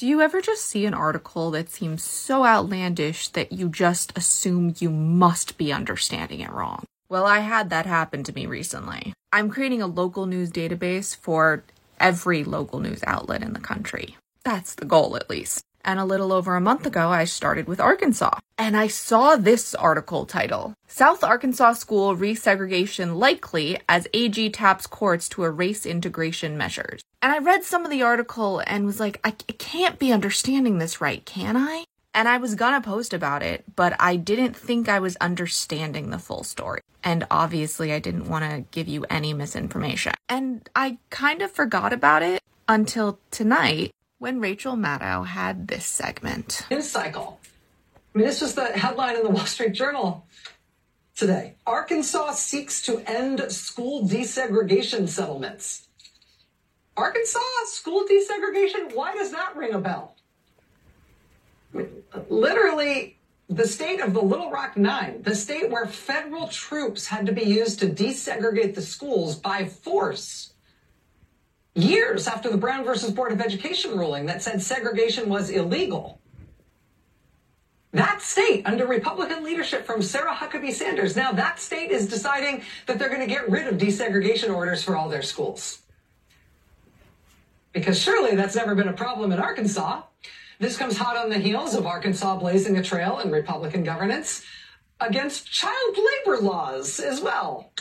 Do you ever just see an article that seems so outlandish that you just assume you must be understanding it wrong? Well, I had that happen to me recently. I'm creating a local news database for every local news outlet in the country. That's the goal, at least. And a little over a month ago, I started with Arkansas. And I saw this article title South Arkansas School Resegregation Likely as AG Taps Courts to Erase Integration Measures. And I read some of the article and was like, I, can't be understanding this right, can I? And I was gonna post about it, but I didn't think I was understanding the full story. And obviously, I didn't want to give you any misinformation. And I kind of forgot about it until tonight when Rachel Maddow had this segment. News cycle. I mean, this was the headline in the Wall Street Journal today. Arkansas seeks to end school desegregation settlements. Arkansas school desegregation? Why does that ring a bell? I mean, literally, the state of the Little Rock Nine, the state where federal troops had to be used to desegregate the schools by force years after the Brown versus Board of Education ruling that said segregation was illegal. That state, under Republican leadership from Sarah Huckabee Sanders, now that state is deciding that they're going to get rid of desegregation orders for all their schools. Because surely that's never been a problem in Arkansas. This comes hot on the heels of Arkansas blazing a trail in Republican governance against child labor laws as well.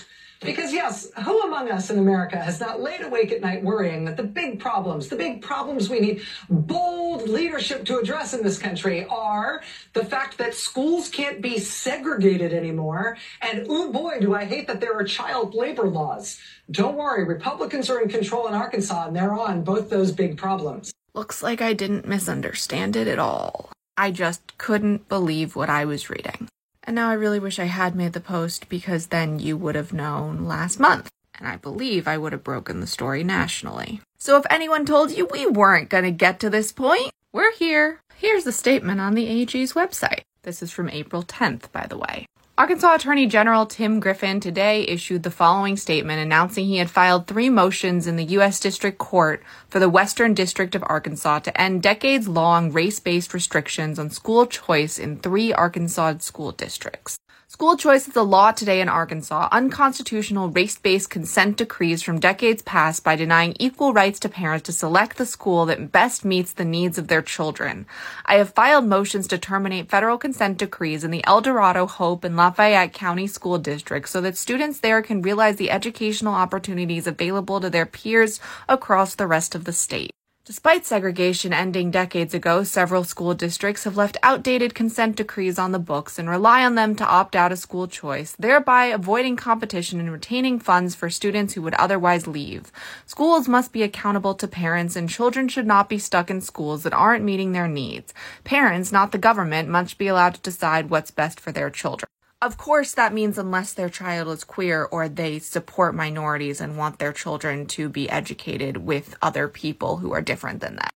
Because yes, who among us in America has not laid awake at night worrying that the big problems, the big problems we need bold leadership to address in this country are the fact that schools can't be segregated anymore. And oh boy, do I hate that there are child labor laws. Don't worry, Republicans are in control in Arkansas and they're on both those big problems. Looks like I didn't misunderstand it at all. I just couldn't believe what I was reading. And now I really wish I had made the post because then you would have known last month. And I believe I would have broken the story nationally. So if anyone told you we weren't going to get to this point, we're here. Here's the statement on the AG's website. This is from April 10th, by the way. Arkansas Attorney General Tim Griffin today issued the following statement announcing he had filed three motions in the U.S. District Court for the Western District of Arkansas to end decades long race based restrictions on school choice in three Arkansas school districts. School choice is a law today in Arkansas, unconstitutional race-based consent decrees from decades past by denying equal rights to parents to select the school that best meets the needs of their children. I have filed motions to terminate federal consent decrees in the El Dorado, Hope, and Lafayette County school District so that students there can realize the educational opportunities available to their peers across the rest of the state. Despite segregation ending decades ago, several school districts have left outdated consent decrees on the books and rely on them to opt out of school choice, thereby avoiding competition and retaining funds for students who would otherwise leave. Schools must be accountable to parents and children should not be stuck in schools that aren't meeting their needs. Parents, not the government, must be allowed to decide what's best for their children. Of course, that means unless their child is queer or they support minorities and want their children to be educated with other people who are different than them.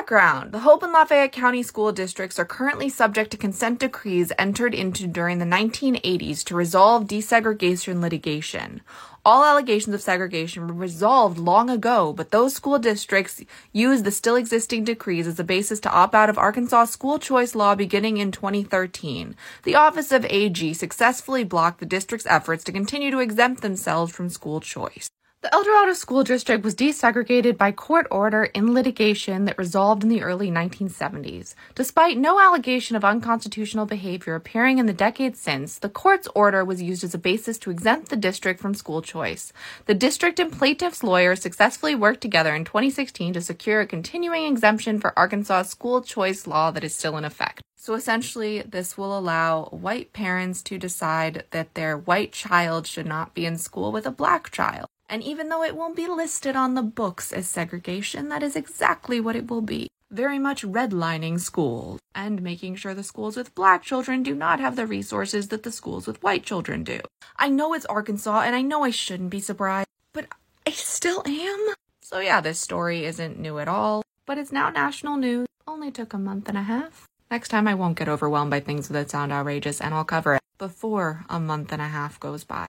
Background The Hope and Lafayette County school districts are currently subject to consent decrees entered into during the 1980s to resolve desegregation litigation. All allegations of segregation were resolved long ago, but those school districts used the still existing decrees as a basis to opt out of Arkansas school choice law beginning in 2013. The Office of AG successfully blocked the district's efforts to continue to exempt themselves from school choice. The El Dorado School District was desegregated by court order in litigation that resolved in the early 1970s. Despite no allegation of unconstitutional behavior appearing in the decades since, the court's order was used as a basis to exempt the district from school choice. The district and plaintiff's lawyers successfully worked together in 2016 to secure a continuing exemption for Arkansas school choice law that is still in effect. So essentially, this will allow white parents to decide that their white child should not be in school with a black child. And even though it won't be listed on the books as segregation, that is exactly what it will be. Very much redlining schools and making sure the schools with black children do not have the resources that the schools with white children do. I know it's Arkansas and I know I shouldn't be surprised, but I still am. So yeah, this story isn't new at all, but it's now national news. Only took a month and a half. Next time I won't get overwhelmed by things that sound outrageous and I'll cover it before a month and a half goes by.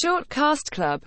Short Cast Club